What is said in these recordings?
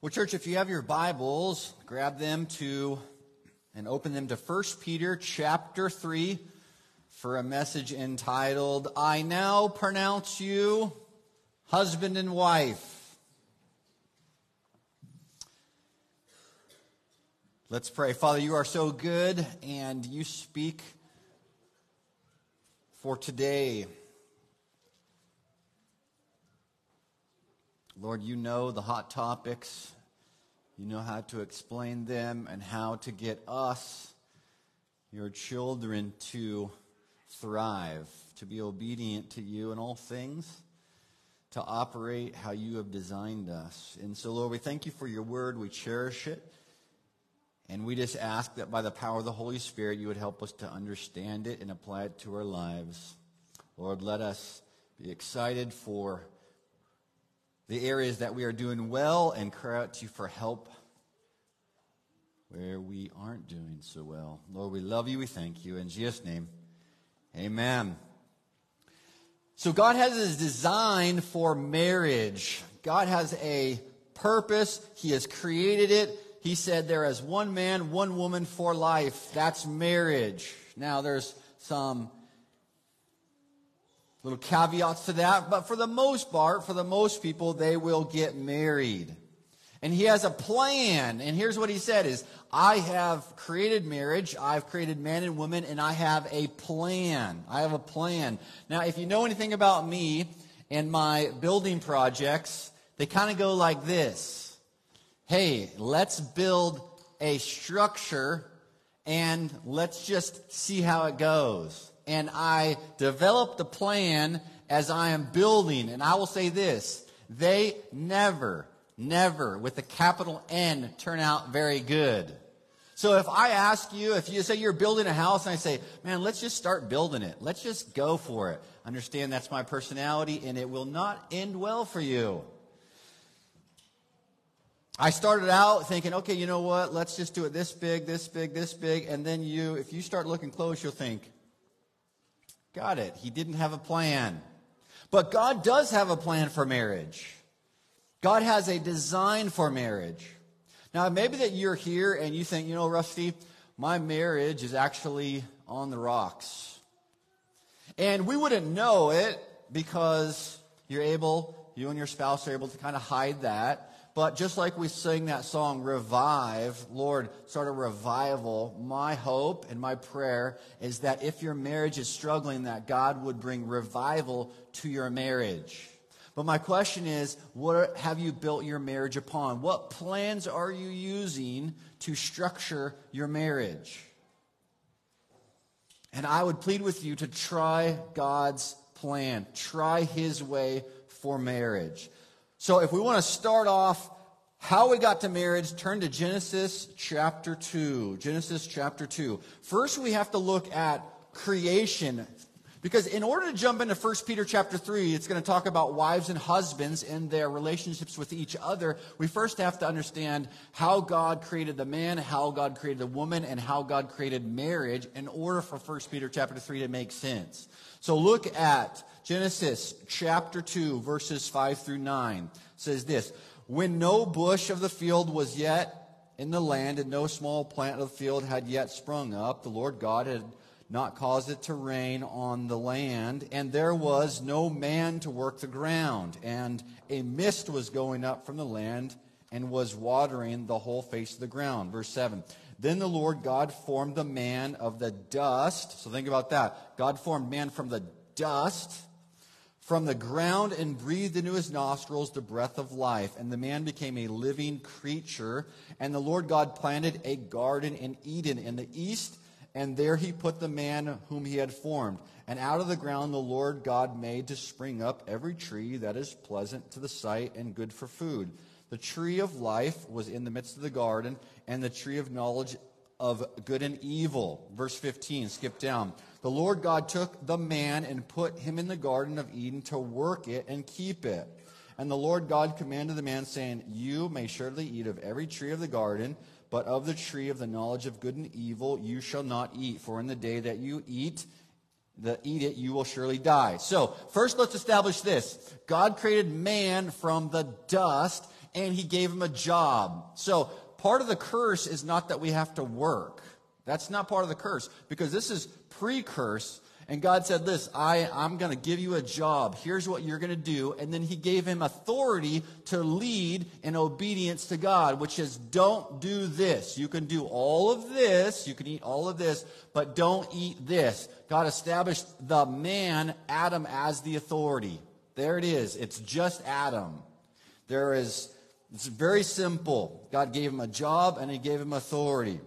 Well, church, if you have your Bibles, grab them to and open them to 1 Peter chapter 3 for a message entitled, I now pronounce you husband and wife. Let's pray. Father, you are so good and you speak for today. Lord, you know the hot topics. You know how to explain them and how to get us, your children, to thrive, to be obedient to you in all things, to operate how you have designed us. And so, Lord, we thank you for your word. We cherish it. And we just ask that by the power of the Holy Spirit, you would help us to understand it and apply it to our lives. Lord, let us be excited for the areas that we are doing well and cry out to you for help where we aren't doing so well. Lord, we love you. We thank you. In Jesus' name, amen. So God has a design for marriage. God has a purpose. He has created it. He said there is one man, one woman for life. That's marriage. Now there's some little caveats to that, but for the most part, for the most people, they will get married. And he has a plan. And here's what he said is, I have created marriage, I've created man and woman, and I have a plan. I have a plan. Now, if you know anything about me and my building projects, they kind of go like this. Hey, let's build a structure and let's just see how it goes and I develop the plan as I am building. And I will say this they never, never, with a capital N, turn out very good. So if I ask you, if you say you're building a house and I say, man, let's just start building it. Let's just go for it. Understand that's my personality and it will not end well for you. I started out thinking, okay, you know what? Let's just do it this big, this big, this big. And then you, if you start looking close, you'll think, Got it. He didn't have a plan. But God does have a plan for marriage. God has a design for marriage. Now, maybe that you're here and you think, you know, Rusty, my marriage is actually on the rocks. And we wouldn't know it because you're able, you and your spouse are able to kind of hide that. But just like we sing that song, Revive, Lord, start a revival. My hope and my prayer is that if your marriage is struggling, that God would bring revival to your marriage. But my question is, what have you built your marriage upon? What plans are you using to structure your marriage? And I would plead with you to try God's plan, try His way for marriage. So if we want to start off how we got to marriage, turn to Genesis chapter 2. Genesis chapter 2. First, we have to look at creation. Because in order to jump into 1 Peter chapter 3, it's going to talk about wives and husbands and their relationships with each other. We first have to understand how God created the man, how God created the woman, and how God created marriage in order for 1 Peter chapter 3 to make sense. So look at Genesis chapter 2, verses 5 through 9. It says this When no bush of the field was yet in the land, and no small plant of the field had yet sprung up, the Lord God had not caused it to rain on the land, and there was no man to work the ground. And a mist was going up from the land and was watering the whole face of the ground. Verse 7. Then the Lord God formed the man of the dust. So think about that. God formed man from the dust from the ground and breathed into his nostrils the breath of life. And the man became a living creature. And the Lord God planted a garden in Eden in the east, and there he put the man whom he had formed. And out of the ground the Lord God made to spring up every tree that is pleasant to the sight and good for food. The tree of life was in the midst of the garden, and the tree of knowledge of good and evil. Verse 15, skip down. The Lord God took the man and put him in the Garden of Eden to work it and keep it. And the Lord God commanded the man, saying, You may surely eat of every tree of the garden, but of the tree of the knowledge of good and evil you shall not eat, for in the day that you eat, the eat it, you will surely die. So, first let's establish this. God created man from the dust, and he gave him a job. So part of the curse is not that we have to work. That's not part of the curse because this is pre curse. And God said, This, I, I'm going to give you a job. Here's what you're going to do. And then he gave him authority to lead in obedience to God, which is don't do this. You can do all of this. You can eat all of this, but don't eat this. God established the man, Adam, as the authority. There it is. It's just Adam. There is, it's very simple. God gave him a job and he gave him authority.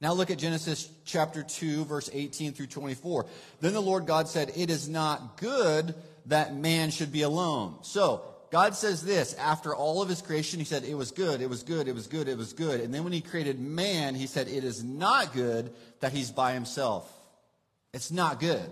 Now look at Genesis chapter 2, verse 18 through 24. Then the Lord God said, It is not good that man should be alone. So, God says this after all of his creation, he said, It was good, it was good, it was good, it was good. And then when he created man, he said, It is not good that he's by himself. It's not good.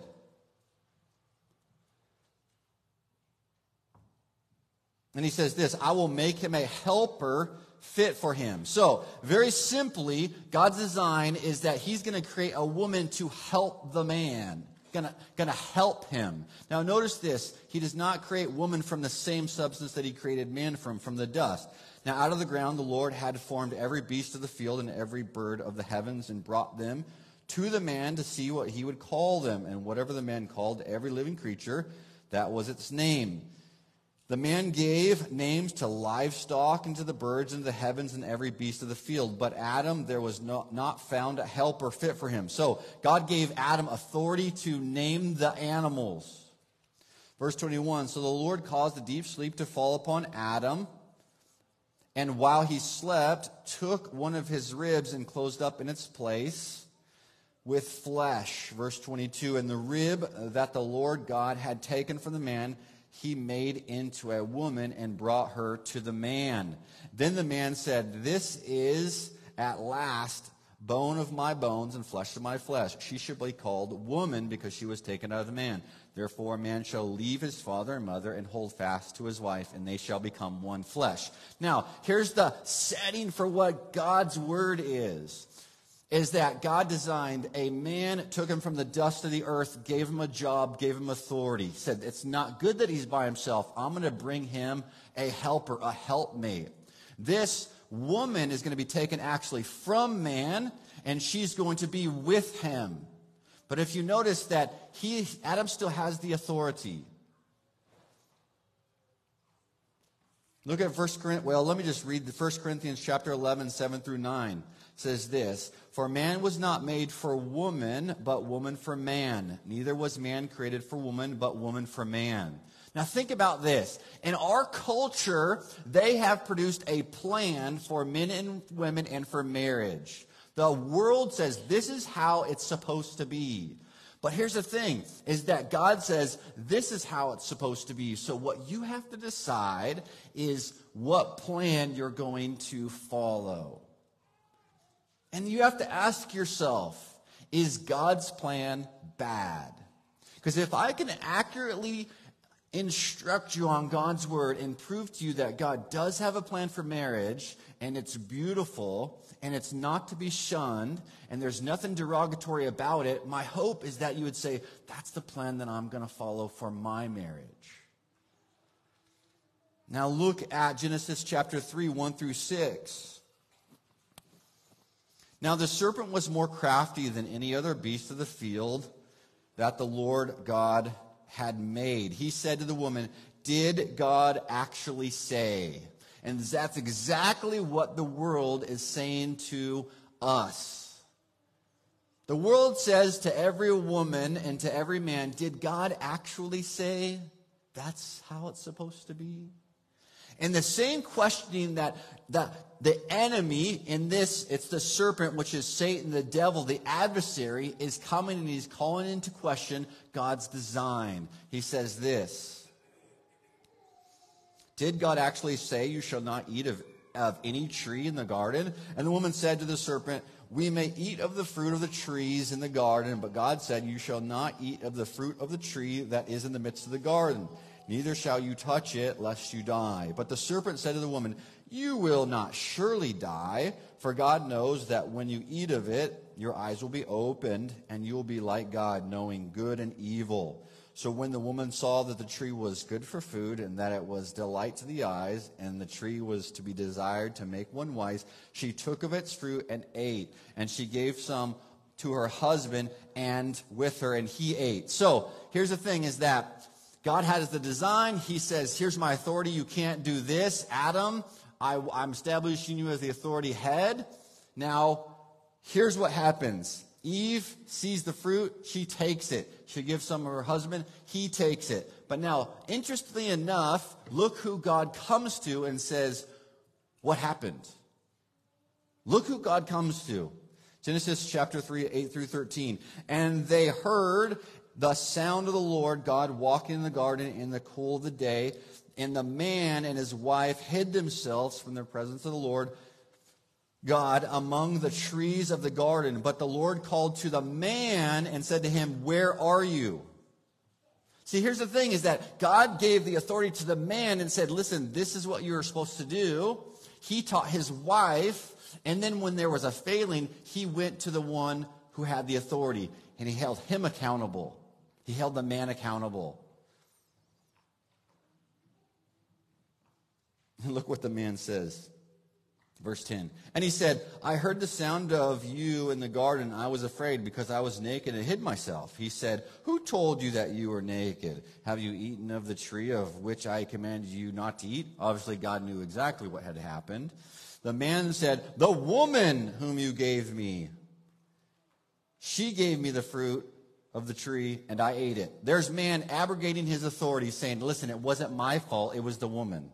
And he says this I will make him a helper fit for him. So, very simply, God's design is that he's going to create a woman to help the man. Gonna, help him. Now notice this. He does not create woman from the same substance that he created man from, from the dust. Now out of the ground the Lord had formed every beast of the field and every bird of the heavens and brought them to the man to see what he would call them. And whatever the man called every living creature, that was its name. The man gave names to livestock and to the birds and to the heavens and every beast of the field. But Adam, there was not, not found a helper fit for him. So God gave Adam authority to name the animals. Verse 21 So the Lord caused a deep sleep to fall upon Adam. And while he slept, took one of his ribs and closed up in its place with flesh. Verse 22 And the rib that the Lord God had taken from the man he made into a woman and brought her to the man. Then the man said, This is at last bone of my bones and flesh of my flesh. She should be called woman because she was taken out of the man. Therefore, a man shall leave his father and mother and hold fast to his wife, and they shall become one flesh. Now, here's the setting for what God's word is is that God designed a man, took him from the dust of the earth, gave him a job, gave him authority. Said, It's not good that he's by himself. I'm going to bring him a helper, a helpmate. This woman is going to be taken actually from man, and she's going to be with him. But if you notice that he, Adam still has the authority. Look at First Corinthians. Well, let me just read the First Corinthians chapter 11, 7 through 9 says this For man was not made for woman, but woman for man. Neither was man created for woman, but woman for man. Now think about this. In our culture, they have produced a plan for men and women and for marriage. The world says this is how it's supposed to be. But here's the thing is that God says this is how it's supposed to be. So what you have to decide is what plan you're going to follow. And you have to ask yourself is God's plan bad? Because if I can accurately instruct you on God's word and prove to you that God does have a plan for marriage and it's beautiful and it's not to be shunned and there's nothing derogatory about it, my hope is that you would say, that's the plan that I'm going to follow for my marriage. Now look at Genesis chapter 3, 1 through 6. Now the serpent was more crafty than any other beast of the field that the Lord God had made. He said to the woman, Did God actually say? And that's exactly what the world is saying to us. The world says to every woman and to every man, Did God actually say that's how it's supposed to be? And the same questioning that the, the enemy in this, it's the serpent, which is Satan, the devil, the adversary, is coming and he's calling into question God's design. He says this Did God actually say, You shall not eat of, of any tree in the garden? And the woman said to the serpent, We may eat of the fruit of the trees in the garden, but God said, You shall not eat of the fruit of the tree that is in the midst of the garden neither shall you touch it, lest you die. But the serpent said to the woman, You will not surely die, for God knows that when you eat of it, your eyes will be opened, and you will be like God, knowing good and evil. So when the woman saw that the tree was good for food, and that it was delight to the eyes, and the tree was to be desired to make one wise, she took of its fruit and ate. And she gave some to her husband and with her, and he ate. So here's the thing is that God has the design. He says, Here's my authority. You can't do this. Adam, I, I'm establishing you as the authority head. Now, here's what happens Eve sees the fruit, she takes it. She gives some to her husband, he takes it. But now, interestingly enough, look who God comes to and says, What happened? Look who God comes to. Genesis chapter 3, 8 through 13. And they heard the sound of the Lord God walking in the garden in the cool of the day. And the man and his wife hid themselves from the presence of the Lord God among the trees of the garden. But the Lord called to the man and said to him, Where are you? See, here's the thing is that God gave the authority to the man and said, Listen, this is what you're supposed to do. He taught his wife. And then when there was a failing, he went to the one who had the authority and he held him accountable. He held the man accountable. And look what the man says. Verse 10. And he said, I heard the sound of you in the garden. I was afraid because I was naked and hid myself. He said, Who told you that you were naked? Have you eaten of the tree of which I commanded you not to eat? Obviously, God knew exactly what had happened. The man said, The woman whom you gave me, she gave me the fruit of the tree and I ate it. There's man abrogating his authority, saying, Listen, it wasn't my fault, it was the woman.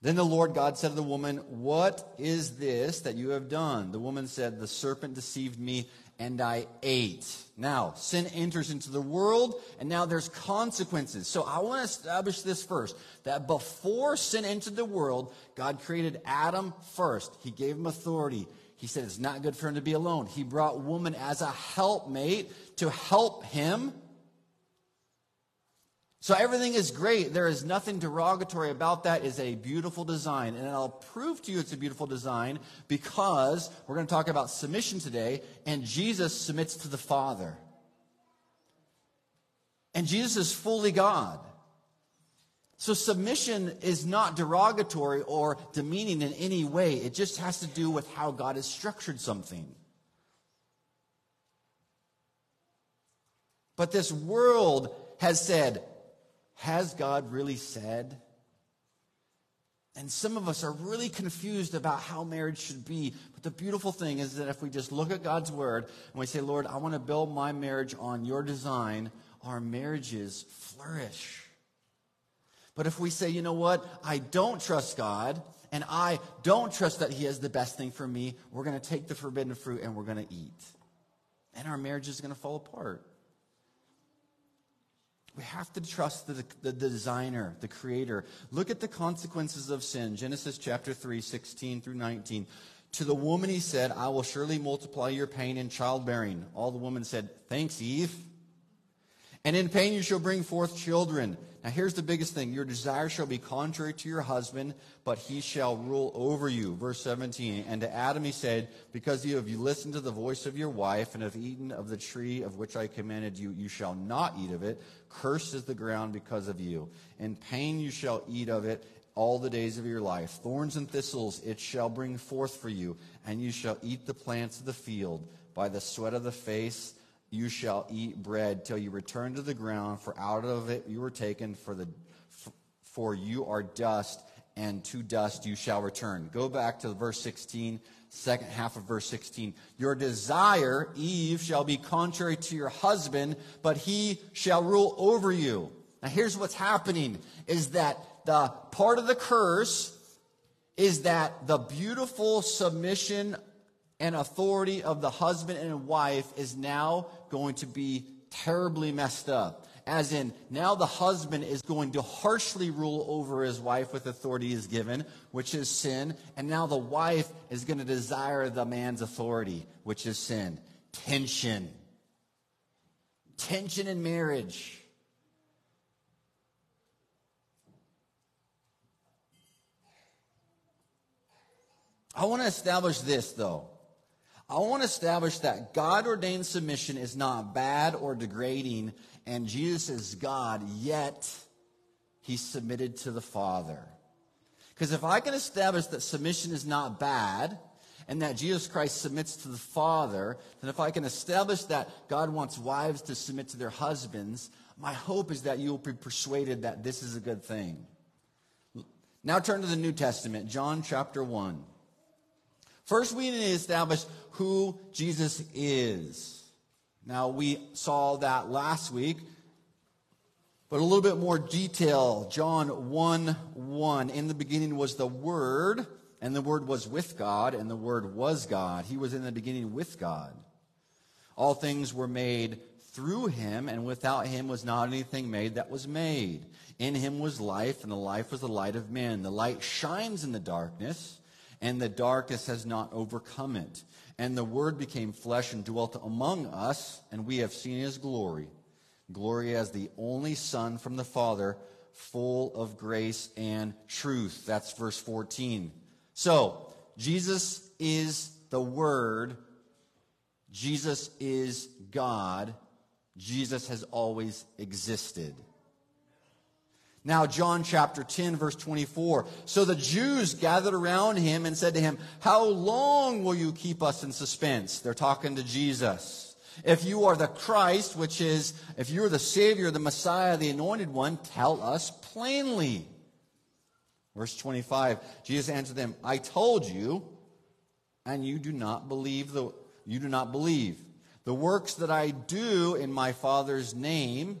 Then the Lord God said to the woman, What is this that you have done? The woman said, The serpent deceived me and I ate. Now, sin enters into the world and now there's consequences. So I want to establish this first that before sin entered the world, God created Adam first. He gave him authority. He said it's not good for him to be alone. He brought woman as a helpmate to help him so everything is great. There is nothing derogatory about that. It's a beautiful design. And I'll prove to you it's a beautiful design because we're going to talk about submission today, and Jesus submits to the Father. And Jesus is fully God. So submission is not derogatory or demeaning in any way. It just has to do with how God has structured something. But this world has said, has God really said? And some of us are really confused about how marriage should be. But the beautiful thing is that if we just look at God's word and we say, Lord, I want to build my marriage on your design, our marriages flourish. But if we say, you know what, I don't trust God, and I don't trust that He has the best thing for me, we're going to take the forbidden fruit and we're going to eat. And our marriage is going to fall apart. We have to trust the, the, designer, the creator. Look at the consequences of sin. Genesis chapter 3, 16 through 19. To the woman he said, I will surely multiply your pain in childbearing. All the woman said, Thanks, Eve. And in pain you shall bring forth children. Now here's the biggest thing. Your desire shall be contrary to your husband, but he shall rule over you. Verse 17. And to Adam he said, Because you have listened to the voice of your wife and have eaten of the tree of which I commanded you, you shall not eat of it. Cursed is the ground because of you. In pain you shall eat of it all the days of your life. Thorns and thistles it shall bring forth for you, and you shall eat the plants of the field. By the sweat of the face you shall eat bread till you return to the ground, for out of it you were taken, for, the, for you are dust, and to dust you shall return. Go back to verse 16, second half of verse 16. Your desire, Eve, shall be contrary to your husband, but he shall rule over you. Now here's what's happening is that the part of the curse is that the beautiful submission and authority of the husband and wife is now going to be terribly messed up. As in, now the husband is going to harshly rule over his wife with authority is given, which is sin. And now the wife is going to desire the man's authority, which is sin. Tension. Tension in marriage. I want to establish this, though. I want to establish that God ordained submission is not bad or degrading, and Jesus is God, yet he submitted to the Father. Because if I can establish that submission is not bad, and that Jesus Christ submits to the Father, then if I can establish that God wants wives to submit to their husbands, my hope is that you will be persuaded that this is a good thing. Now turn to the New Testament, John chapter 1. First, we need to establish who Jesus is. Now, we saw that last week, but a little bit more detail. John 1 1. In the beginning was the Word, and the Word was with God, and the Word was God. He was in the beginning with God. All things were made through him, and without him was not anything made that was made. In him was life, and the life was the light of men. The light shines in the darkness, and the darkness has not overcome it. And the Word became flesh and dwelt among us, and we have seen his glory. Glory as the only Son from the Father, full of grace and truth. That's verse 14. So, Jesus is the Word. Jesus is God. Jesus has always existed. Now, John chapter 10, verse 24. So the Jews gathered around him and said to him, How long will you keep us in suspense? They're talking to Jesus. If you are the Christ, which is, if you're the Savior, the Messiah, the Anointed One, tell us plainly. Verse 25, Jesus answered them, I told you, and you do not believe the, you do not believe. The works that I do in my Father's name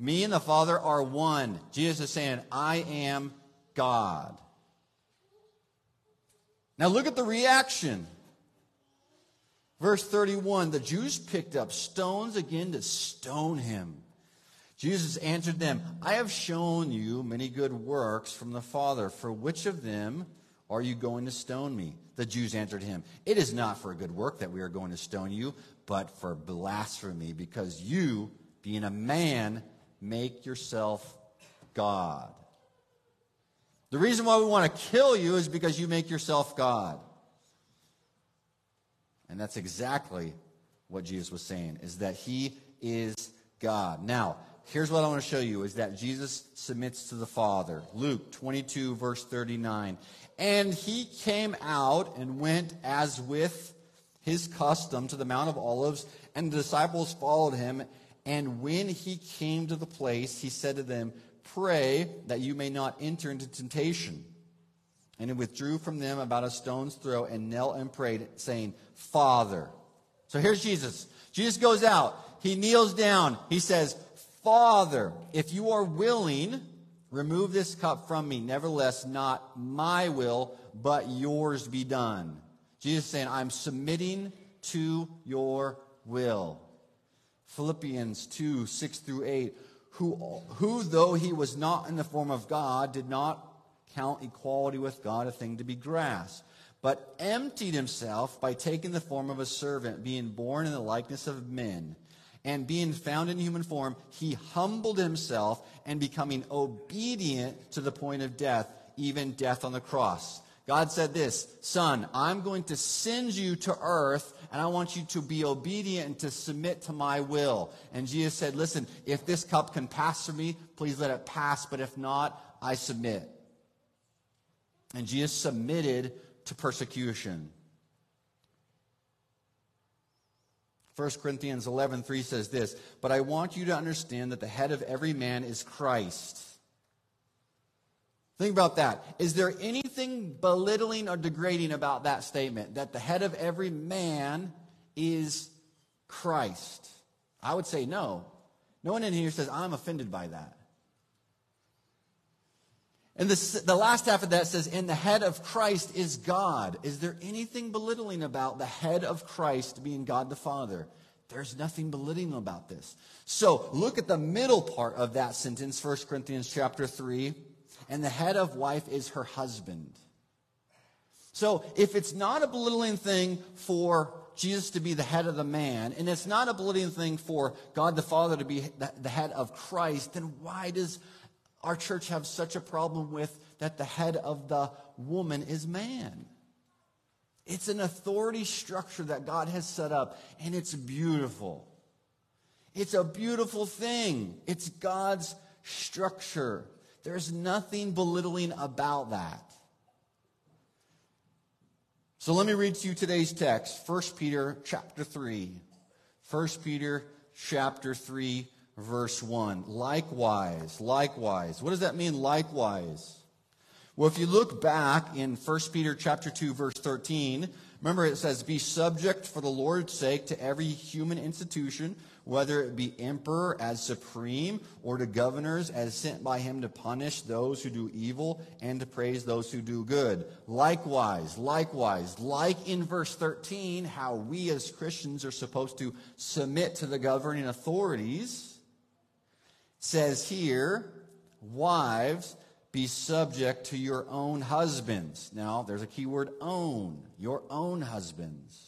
Me and the Father are one. Jesus is saying, I am God. Now look at the reaction. Verse 31 The Jews picked up stones again to stone him. Jesus answered them, I have shown you many good works from the Father. For which of them are you going to stone me? The Jews answered him, It is not for a good work that we are going to stone you, but for blasphemy, because you, being a man, make yourself God. The reason why we want to kill you is because you make yourself God. And that's exactly what Jesus was saying, is that he is God. Now, here's what I want to show you is that Jesus submits to the Father. Luke 22, verse 39. And he came out and went as with his custom to the Mount of Olives, and the disciples followed him. And when he came to the place, he said to them, Pray that you may not enter into temptation. And he withdrew from them about a stone's throw and knelt and prayed, saying, Father. So here's Jesus. Jesus goes out. He kneels down. He says, Father, if you are willing, remove this cup from me. Nevertheless, not my will, but yours be done. Jesus saying, I'm submitting to your will. Philippians 2 6 through 8. Who, who, though he was not in the form of God, did not count equality with God a thing to be grasped, but emptied himself by taking the form of a servant, being born in the likeness of men. And being found in human form, he humbled himself and becoming obedient to the point of death, even death on the cross. God said this Son, I'm going to send you to earth, and I want you to be obedient and to submit to my will. And Jesus said, Listen, if this cup can pass through me, please let it pass, but if not, I submit. And Jesus submitted to persecution. 1 Corinthians 11:3 says this, "But I want you to understand that the head of every man is Christ." Think about that. Is there anything belittling or degrading about that statement? That the head of every man is Christ? I would say no. No one in here says, I'm offended by that. And the, the last half of that says, and the head of Christ is God. Is there anything belittling about the head of Christ being God the Father? There's nothing belittling about this. So look at the middle part of that sentence, 1 Corinthians chapter 3. And the head of wife is her husband. So if it's not a belittling thing for Jesus to be the head of the man, and it's not a belittling thing for God the Father to be the head of Christ, then why does our church have such a problem with that the head of the woman is man? It's an authority structure that God has set up, and it's beautiful. It's a beautiful thing. It's God's structure. There's nothing belittling about that. So let me read to you today's text, 1 Peter chapter 3. 1 Peter chapter 3 verse 1. Likewise, likewise. What does that mean likewise? Well, if you look back in 1 Peter chapter 2 verse 13, remember it says be subject for the Lord's sake to every human institution, whether it be emperor as supreme or to governors as sent by him to punish those who do evil and to praise those who do good. Likewise, likewise, like in verse 13, how we as Christians are supposed to submit to the governing authorities says here, wives, be subject to your own husbands. Now, there's a key word own, your own husbands.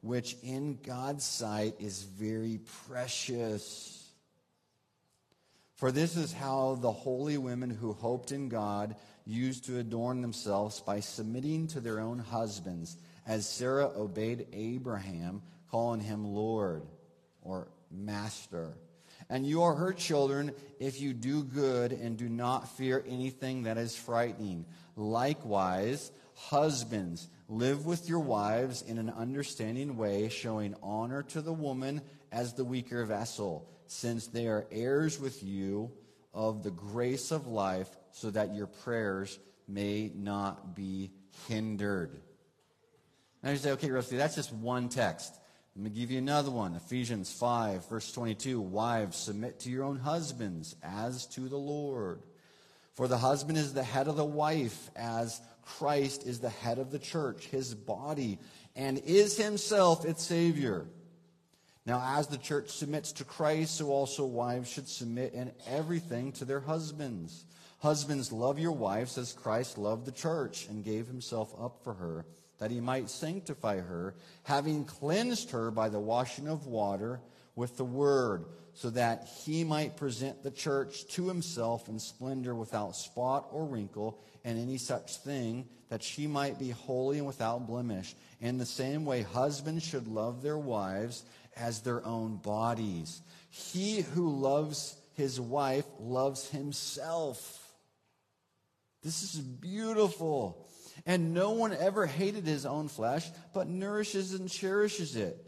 which in God's sight is very precious. For this is how the holy women who hoped in God used to adorn themselves by submitting to their own husbands, as Sarah obeyed Abraham calling him Lord or Master. And you are her children if you do good and do not fear anything that is frightening. Likewise, husbands, live with your wives in an understanding way, showing honor to the woman as the weaker vessel, since they are heirs with you of the grace of life, so that your prayers may not be hindered. Now you say, okay, Rusty, that's just one text. Let me give you another one Ephesians 5, verse 22. Wives, submit to your own husbands as to the Lord. For the husband is the head of the wife, as Christ is the head of the church, his body, and is himself its Savior. Now, as the church submits to Christ, so also wives should submit in everything to their husbands. Husbands, love your wives as Christ loved the church and gave himself up for her that he might sanctify her, having cleansed her by the washing of water with the word, so that he might present the church to himself in splendor without spot or wrinkle and any such thing, that she might be holy and without blemish. In the same way, husbands should love their wives as their own bodies. He who loves his wife loves himself. This is beautiful. And no one ever hated his own flesh, but nourishes and cherishes it.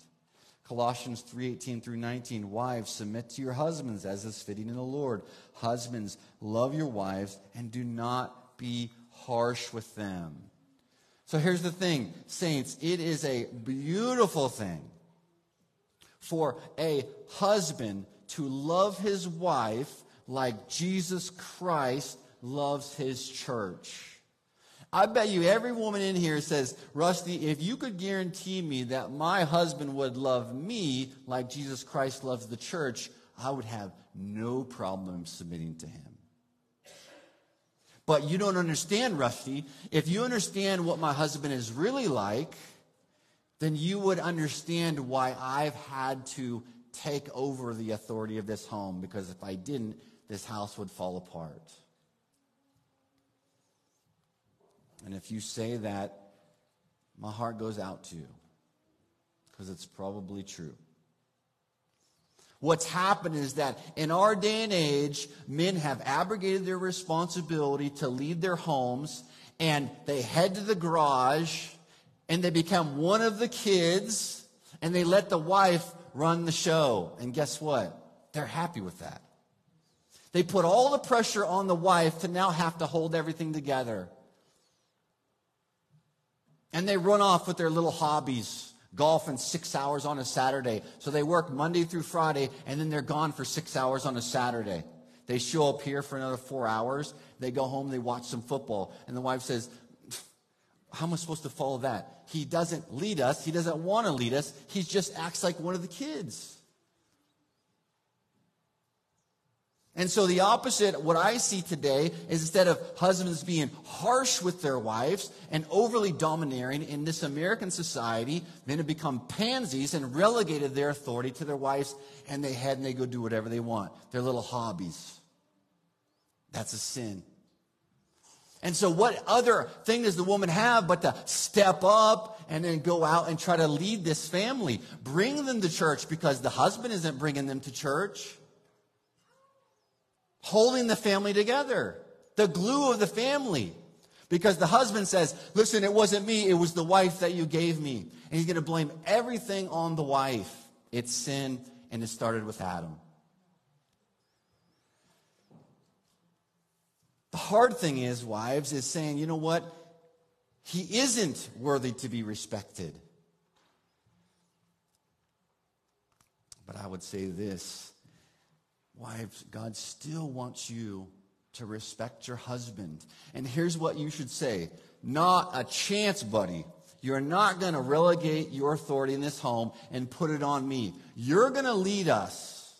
Colossians 3:18 through 19 Wives submit to your husbands as is fitting in the Lord. Husbands love your wives and do not be harsh with them. So here's the thing saints it is a beautiful thing for a husband to love his wife like Jesus Christ loves his church I bet you every woman in here says, Rusty, if you could guarantee me that my husband would love me like Jesus Christ loves the church, I would have no problem submitting to him. But you don't understand, Rusty. If you understand what my husband is really like, then you would understand why I've had to take over the authority of this home because if I didn't, this house would fall apart. And if you say that, my heart goes out to you because it's probably true. What's happened is that in our day and age, men have abrogated their responsibility to lead their homes and they head to the garage and they become one of the kids and they let the wife run the show. And guess what? They're happy with that. They put all the pressure on the wife to now have to hold everything together. And they run off with their little hobbies, golfing six hours on a Saturday. So they work Monday through Friday, and then they're gone for six hours on a Saturday. They show up here for another four hours. They go home, they watch some football. And the wife says, How am I supposed to follow that? He doesn't lead us. He doesn't want to lead us. He just acts like one of the kids. And so the opposite, what I see today, is instead of husbands being harsh with their wives and overly domineering in this American society, men have become pansies and relegated their authority to their wives, and they head and they go do whatever they want. Their little hobbies. That's a sin. And so, what other thing does the woman have but to step up and then go out and try to lead this family? Bring them to church because the husband isn't bringing them to church holding the family together, the glue of the family. Because the husband says, Listen, it wasn't me, it was the wife that you gave me. And he's going to blame everything on the wife. It's sin, and it started with Adam. The hard thing is, wives, is saying, you know what? He isn't worthy to be respected. But I would say this Wives, God still wants you to respect your husband. And here's what you should say Not a chance, buddy. You're not going to relegate your authority in this home and put it on me. You're going to lead us.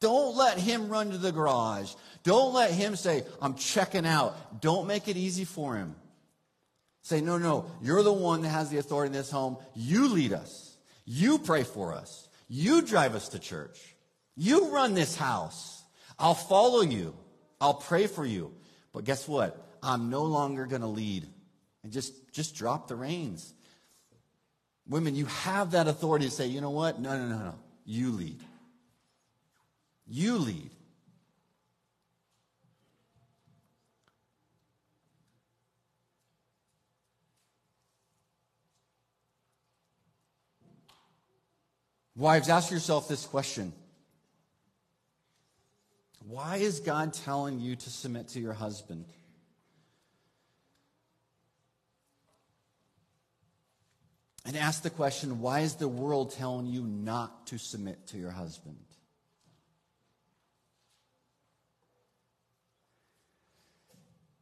Don't let him run to the garage. Don't let him say, I'm checking out. Don't make it easy for him. Say, no, no, you're the one that has the authority in this home. You lead us. You pray for us. You drive us to church. You run this house. I'll follow you. I'll pray for you. But guess what? I'm no longer going to lead. And just, just drop the reins. Women, you have that authority to say, you know what? No, no, no, no. You lead. You lead. Wives, ask yourself this question why is God telling you to submit to your husband? And ask the question why is the world telling you not to submit to your husband?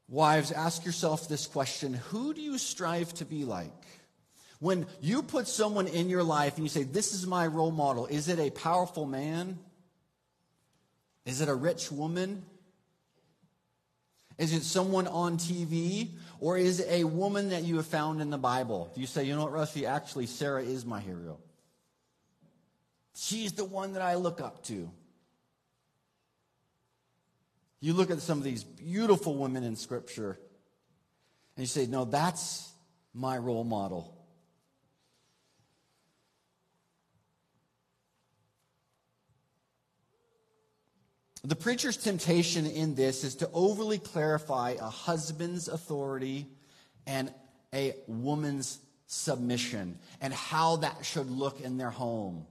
Wives, ask yourself this question Who do you strive to be like? When you put someone in your life and you say, This is my role model, is it a powerful man? Is it a rich woman? Is it someone on TV? Or is it a woman that you have found in the Bible? Do you say, you know what, Rusty? Actually, Sarah is my hero. She's the one that I look up to. You look at some of these beautiful women in Scripture, and you say, no, that's my role model. The preacher's temptation in this is to overly clarify a husband's authority and a woman's submission and how that should look in their home.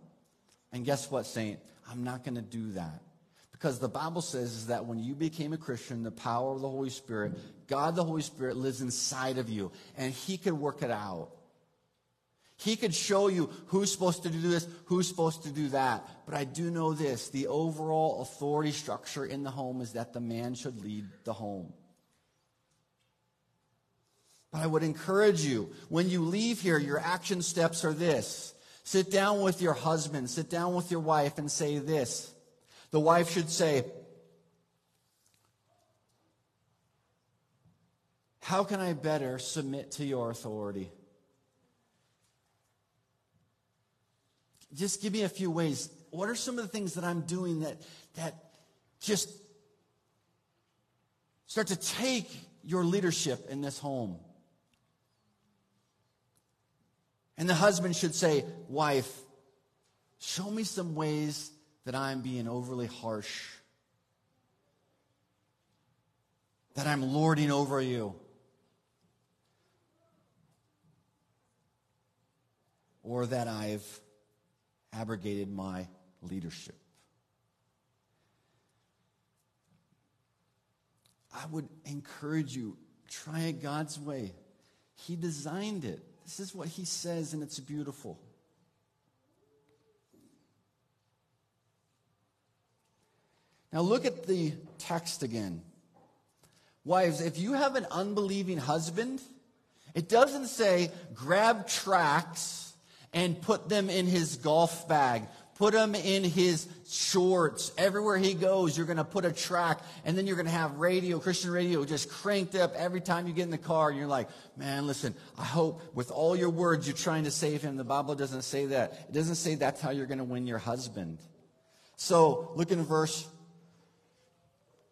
And guess what, Saint? I'm not going to do that. Because the Bible says is that when you became a Christian, the power of the Holy Spirit, God the Holy Spirit lives inside of you, and He can work it out. He could show you who's supposed to do this, who's supposed to do that. But I do know this the overall authority structure in the home is that the man should lead the home. But I would encourage you, when you leave here, your action steps are this. Sit down with your husband, sit down with your wife, and say this. The wife should say, How can I better submit to your authority? Just give me a few ways. what are some of the things that I'm doing that, that just start to take your leadership in this home? And the husband should say, Wife, show me some ways that I'm being overly harsh, that I'm lording over you. Or that I've abrogated my leadership. I would encourage you, try it God's way. He designed it. This is what he says, and it's beautiful. Now look at the text again. Wives, if you have an unbelieving husband, it doesn't say grab tracts and put them in his golf bag. Put them in his shorts. Everywhere he goes, you're going to put a track, and then you're going to have radio, Christian radio, just cranked up every time you get in the car. And you're like, man, listen, I hope with all your words you're trying to save him. The Bible doesn't say that. It doesn't say that's how you're going to win your husband. So look in verse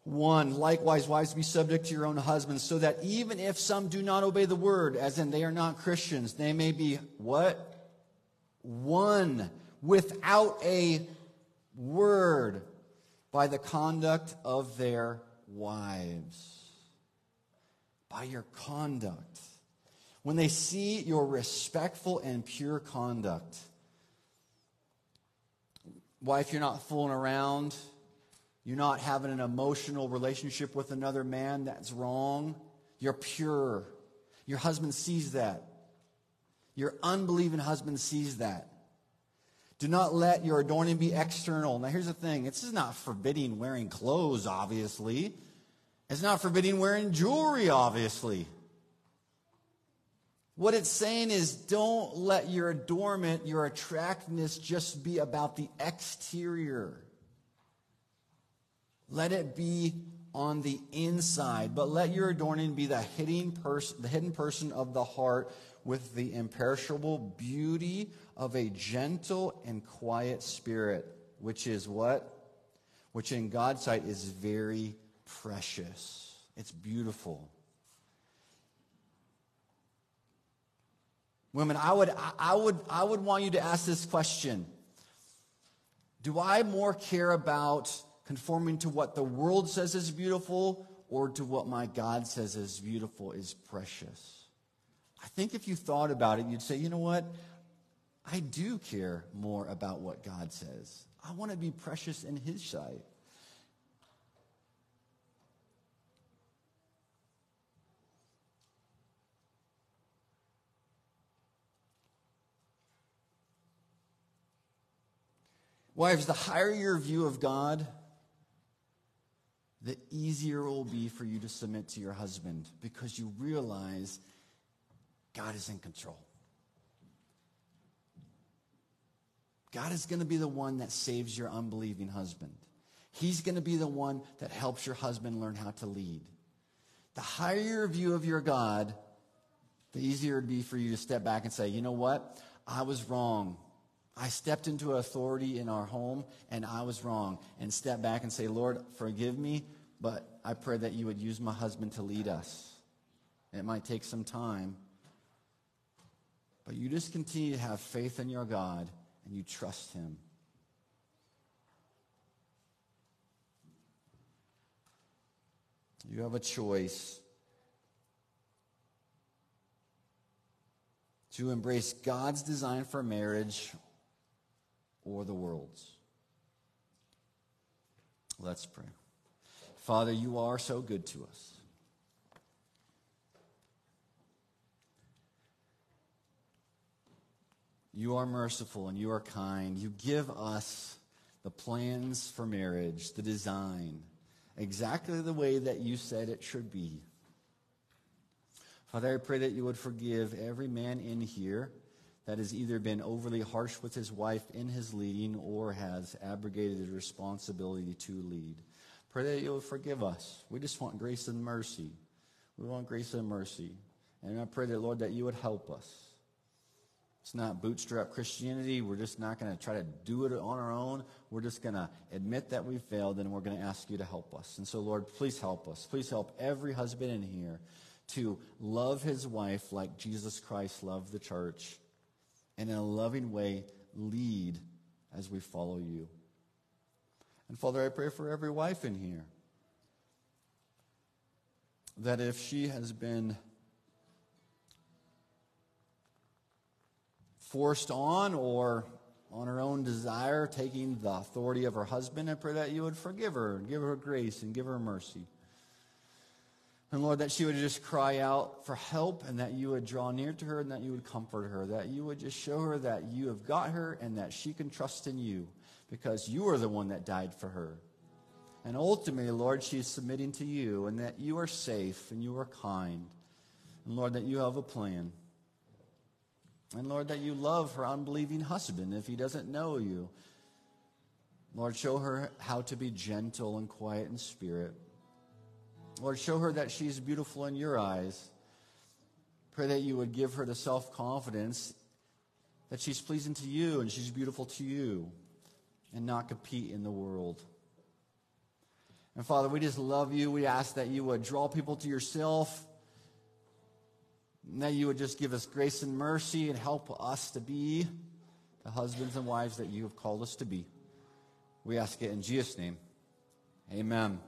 1 Likewise, wives, be subject to your own husbands, so that even if some do not obey the word, as in they are not Christians, they may be what? Won without a word by the conduct of their wives. By your conduct. When they see your respectful and pure conduct, wife, you're not fooling around. You're not having an emotional relationship with another man. That's wrong. You're pure. Your husband sees that. Your unbelieving husband sees that. Do not let your adorning be external. Now, here's the thing this is not forbidding wearing clothes, obviously. It's not forbidding wearing jewelry, obviously. What it's saying is don't let your adornment, your attractiveness, just be about the exterior. Let it be on the inside, but let your adorning be the hidden, pers- the hidden person of the heart with the imperishable beauty of a gentle and quiet spirit, which is what? Which in God's sight is very precious. It's beautiful. Women, I would, I would, I would want you to ask this question Do I more care about conforming to what the world says is beautiful or to what my God says is beautiful, is precious? I think if you thought about it, you'd say, you know what? I do care more about what God says. I want to be precious in His sight. Wives, the higher your view of God, the easier it will be for you to submit to your husband because you realize God is in control. God is going to be the one that saves your unbelieving husband. He's going to be the one that helps your husband learn how to lead. The higher your view of your God, the easier it'd be for you to step back and say, you know what? I was wrong. I stepped into authority in our home and I was wrong. And step back and say, Lord, forgive me, but I pray that you would use my husband to lead us. It might take some time, but you just continue to have faith in your God and you trust him. You have a choice to embrace God's design for marriage or the world's. Let's pray. Father, you are so good to us. You are merciful and you are kind. You give us the plans for marriage, the design, exactly the way that you said it should be. Father, I pray that you would forgive every man in here that has either been overly harsh with his wife in his leading or has abrogated his responsibility to lead. Pray that you will forgive us. We just want grace and mercy. We want grace and mercy. And I pray that, Lord, that you would help us It's not bootstrap Christianity. We're just not going to try to do it on our own. We're just going to admit that we failed and we're going to ask you to help us. And so, Lord, please help us. Please help every husband in here to love his wife like Jesus Christ loved the church and in a loving way lead as we follow you. And Father, I pray for every wife in here that if she has been forced on or on her own desire, taking the authority of her husband. I pray that you would forgive her and give her grace and give her mercy. And Lord, that she would just cry out for help and that you would draw near to her and that you would comfort her, that you would just show her that you have got her and that she can trust in you because you are the one that died for her. And ultimately, Lord, she is submitting to you and that you are safe and you are kind. And Lord, that you have a plan. And Lord, that you love her unbelieving husband if he doesn't know you. Lord, show her how to be gentle and quiet in spirit. Lord, show her that she's beautiful in your eyes. Pray that you would give her the self confidence that she's pleasing to you and she's beautiful to you and not compete in the world. And Father, we just love you. We ask that you would draw people to yourself that you would just give us grace and mercy and help us to be the husbands and wives that you have called us to be. We ask it in Jesus' name. Amen.